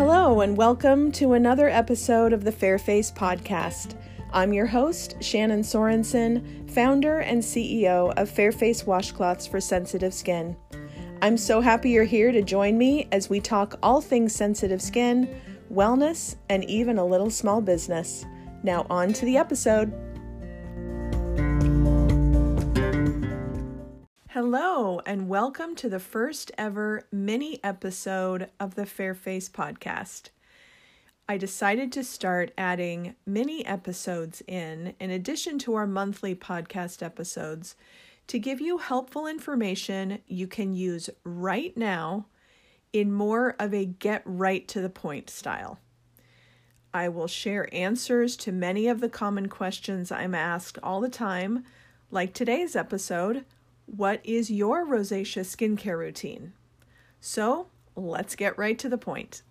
Hello, and welcome to another episode of the Fairface Podcast. I'm your host, Shannon Sorensen, founder and CEO of Fairface Washcloths for Sensitive Skin. I'm so happy you're here to join me as we talk all things sensitive skin, wellness, and even a little small business. Now, on to the episode. Hello, and welcome to the first ever mini episode of the Fairface podcast. I decided to start adding mini episodes in, in addition to our monthly podcast episodes, to give you helpful information you can use right now in more of a get right to the point style. I will share answers to many of the common questions I'm asked all the time, like today's episode what is your rosacea skincare routine? So let's get right to the point.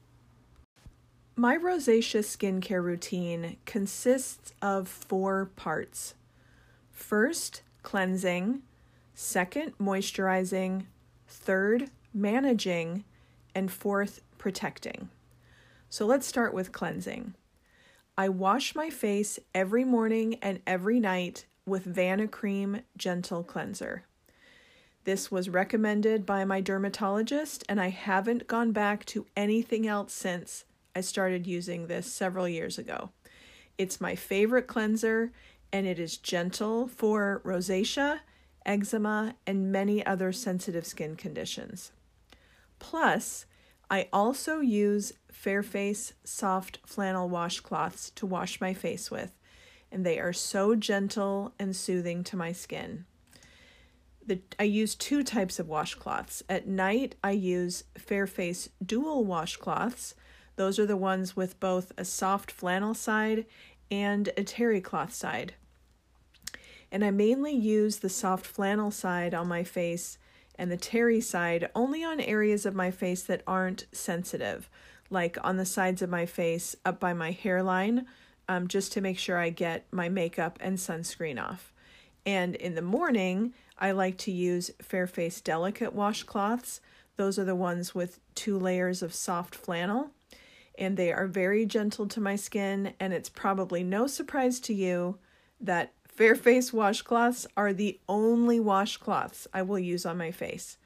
My rosacea skincare routine consists of four parts. First, cleansing. Second, moisturizing. Third, managing. And fourth, protecting. So let's start with cleansing. I wash my face every morning and every night with Vanicream Gentle Cleanser. This was recommended by my dermatologist, and I haven't gone back to anything else since I started using this several years ago. It's my favorite cleanser, and it is gentle for rosacea, eczema, and many other sensitive skin conditions. Plus, I also use Fairface soft flannel washcloths to wash my face with, and they are so gentle and soothing to my skin the I use two types of washcloths. At night, I use Fairface dual washcloths. Those are the ones with both a soft flannel side and a terry cloth side. And I mainly use the soft flannel side on my face and the terry side only on areas of my face that aren't sensitive, like on the sides of my face up by my hairline, um, just to make sure I get my makeup and sunscreen off. And in the morning, I like to use Fairface Delicate washcloths. Those are the ones with two layers of soft flannel, and they are very gentle to my skin. And it's probably no surprise to you that Fairface washcloths are the only washcloths I will use on my face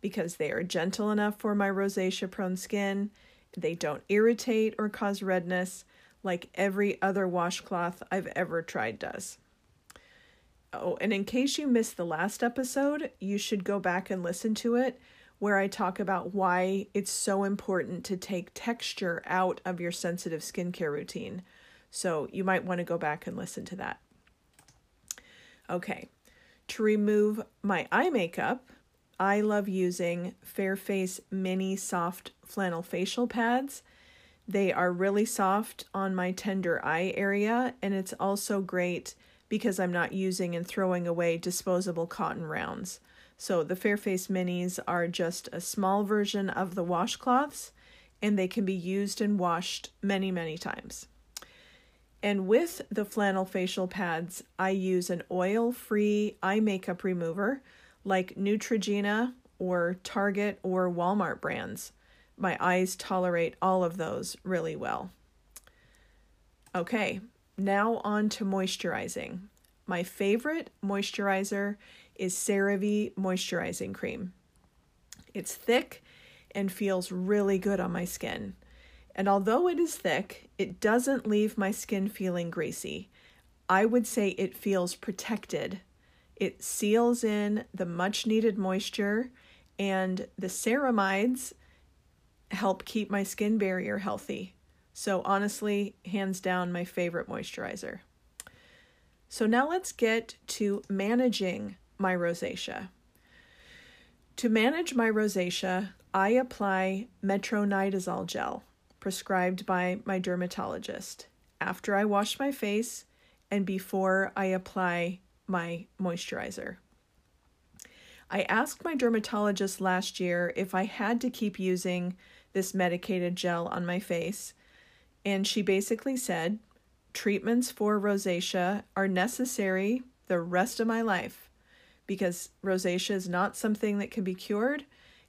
because they are gentle enough for my rosacea prone skin. They don't irritate or cause redness like every other washcloth I've ever tried does. Oh, and in case you missed the last episode, you should go back and listen to it where I talk about why it's so important to take texture out of your sensitive skincare routine. So you might want to go back and listen to that. Okay, to remove my eye makeup, I love using Fairface Mini Soft Flannel Facial Pads. They are really soft on my tender eye area, and it's also great because I'm not using and throwing away disposable cotton rounds. So the Fairface Minis are just a small version of the washcloths and they can be used and washed many, many times. And with the flannel facial pads, I use an oil free eye makeup remover like Neutrogena or Target or Walmart brands. My eyes tolerate all of those really well. Okay, now on to moisturizing. My favorite moisturizer is CeraVe Moisturizing Cream. It's thick and feels really good on my skin. And although it is thick, it doesn't leave my skin feeling greasy. I would say it feels protected. It seals in the much needed moisture, and the ceramides help keep my skin barrier healthy. So, honestly, hands down, my favorite moisturizer. So, now let's get to managing my rosacea. To manage my rosacea, I apply metronidazole gel prescribed by my dermatologist after I wash my face and before I apply my moisturizer. I asked my dermatologist last year if I had to keep using this medicated gel on my face and she basically said treatments for rosacea are necessary the rest of my life because rosacea is not something that can be cured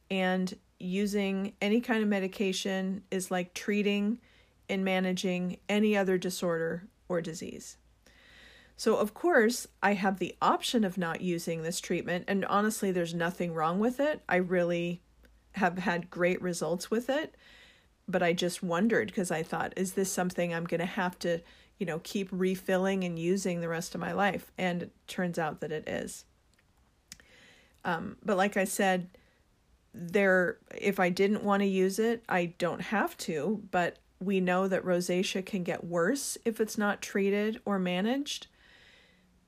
and using any kind of medication is like treating and managing any other disorder or disease. So, of course, I have the option of not using this treatment, and honestly, there's nothing wrong with it. I really have had great results with it, but I just wondered because I thought, is this something I'm going to have to, you know, keep refilling and using the rest of my life? And it turns out that it is. Um, but like I said, there, if I didn't want to use it, I don't have to, but we know that rosacea can get worse if it's not treated or managed.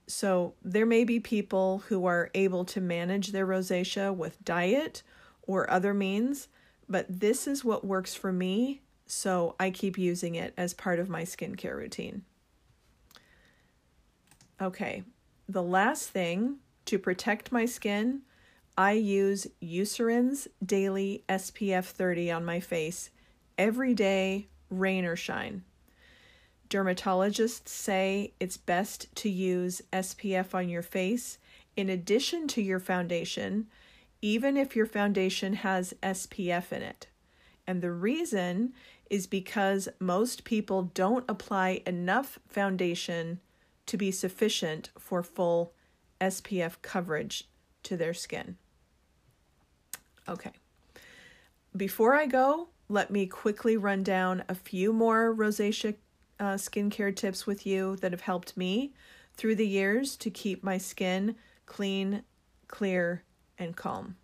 So there may be people who are able to manage their rosacea with diet or other means, but this is what works for me, so I keep using it as part of my skincare routine. Okay, the last thing to protect my skin, I use Eucerin's Daily SPF 30 on my face every day, rain or shine. Dermatologists say it's best to use SPF on your face in addition to your foundation, even if your foundation has SPF in it. And the reason is because most people don't apply enough foundation to be sufficient for full SPF coverage to their skin. Okay. Before I go, let me quickly run down a few more rosacea uh, skincare tips with you that have helped me through the years to keep my skin clean, clear, and calm.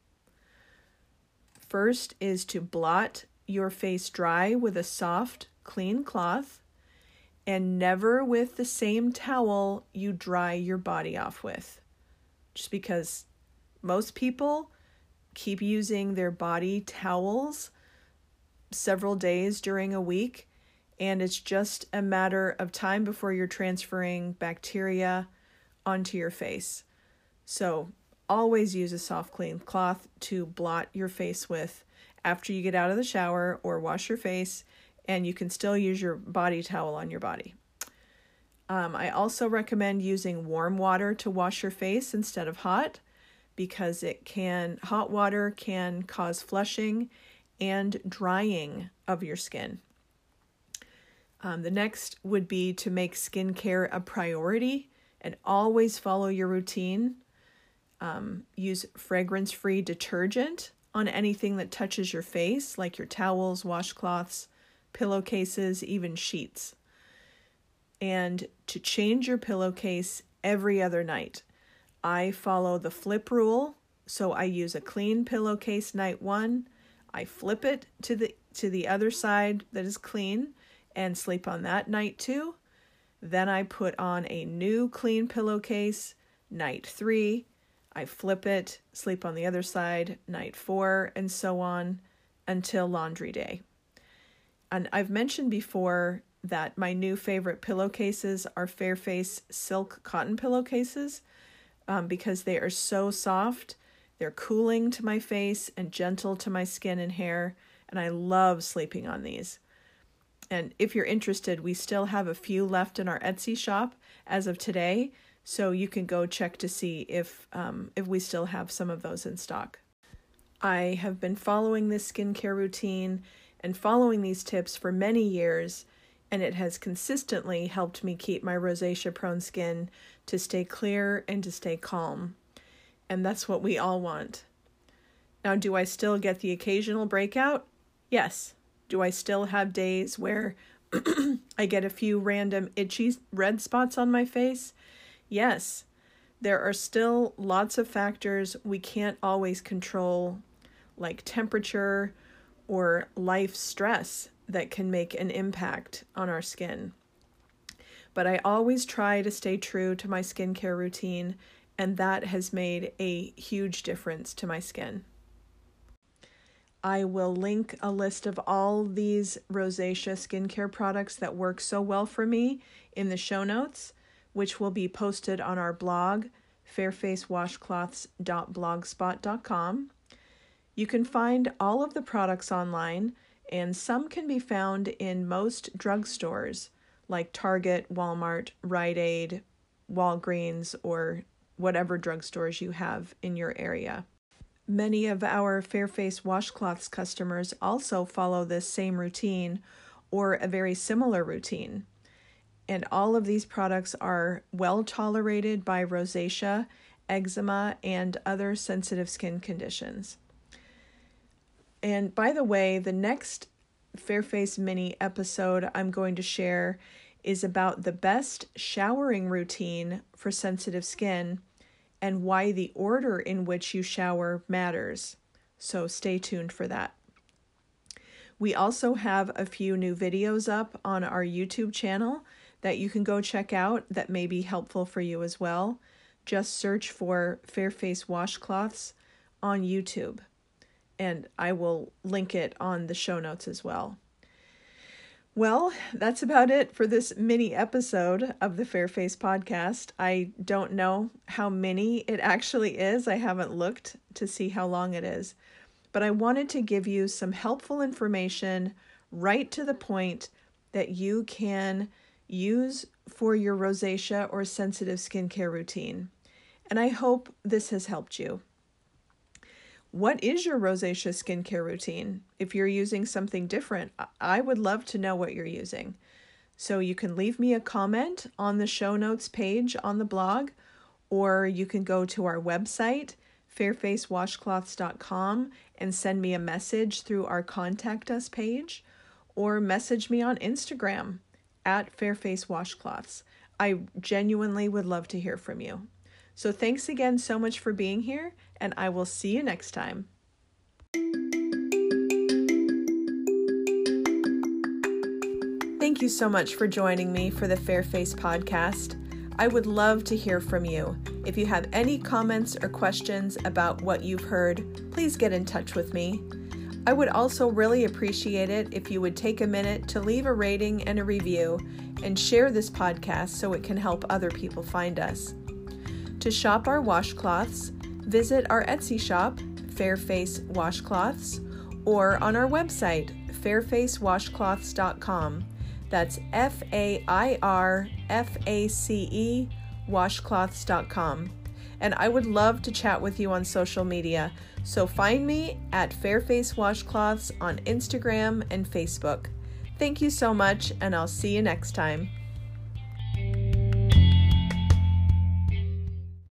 First is to blot your face dry with a soft, clean cloth and never with the same towel you dry your body off with. Just because most people keep using their body towels several days during a week and it's just a matter of time before you're transferring bacteria onto your face. So, always use a soft, clean cloth to blot your face with after you get out of the shower or wash your face, and you can still use your body towel on your body. Um, I also recommend using warm water to wash your face instead of hot because it can hot water can cause flushing and drying of your skin. Um, the next would be to make skincare a priority and always follow your routine. Um, use fragrance free detergent on anything that touches your face, like your towels, washcloths, pillowcases, even sheets. And to change your pillowcase every other night. I follow the flip rule, so I use a clean pillowcase night one. I flip it to the to the other side that is clean and sleep on that night too. Then I put on a new clean pillowcase night three. I flip it, sleep on the other side night four, and so on until laundry day. And I've mentioned before that my new favorite pillowcases are Fairface silk cotton pillowcases um, because they are so soft. They're cooling to my face and gentle to my skin and hair, and I love sleeping on these. And if you're interested, we still have a few left in our Etsy shop as of today, so you can go check to see if um, if we still have some of those in stock. I have been following this skincare routine and following these tips for many years, and it has consistently helped me keep my rosacea prone skin to stay clear and to stay calm. And that's what we all want. Now, do I still get the occasional breakout? Yes. Do I still have days where I get a few random itchy red spots on my face? Yes. There are still lots of factors we can't always control, like temperature or life stress, that can make an impact on our skin. But I always try to stay true to my skincare routine, and that has made a huge difference to my skin. I will link a list of all these rosacea skincare products that work so well for me in the show notes, which will be posted on our blog, fairfacewashcloths.blogspot.com. You can find all of the products online, and some can be found in most drugstores like Target, Walmart, Rite Aid, Walgreens, or whatever drugstores you have in your area. Many of our Fairface washcloths customers also follow this same routine or a very similar routine. And all of these products are well tolerated by rosacea, eczema, and other sensitive skin conditions. And by the way, the next Fairface mini episode I'm going to share is about the best showering routine for sensitive skin and why the order in which you shower matters. So stay tuned for that. We also have a few new videos up on our YouTube channel that you can go check out that may be helpful for you as well. Just search for Fairface Washcloths on YouTube, and I will link it on the show notes as well. Well, that's about it for this mini episode of the Fairface podcast. I don't know how many it actually is. I haven't looked to see how long it is. But I wanted to give you some helpful information right to the point that you can use for your rosacea or sensitive skincare routine. And I hope this has helped you. What is your rosacea skincare routine? If you're using something different, I would love to know what you're using. So you can leave me a comment on the show notes page on the blog, or you can go to our website, fairfacewashcloths.com, and send me a message through our contact us page, or message me on Instagram at Fairface Washcloths. I genuinely would love to hear from you. So thanks again so much for being here, and I will see you next time. Thank you so much for joining me for the Fairface podcast. I would love to hear from you. If you have any comments or questions about what you've heard, please get in touch with me. I would also really appreciate it if you would take a minute to leave a rating and a review and share this podcast so it can help other people find us. To shop our washcloths, visit our Etsy shop, Fairface Washcloths, or on our website, fairfacewashcloths.com. That's F A I R F A C E washcloths.com. And I would love to chat with you on social media, so find me at Fairface Washcloths on Instagram and Facebook. Thank you so much, and I'll see you next time.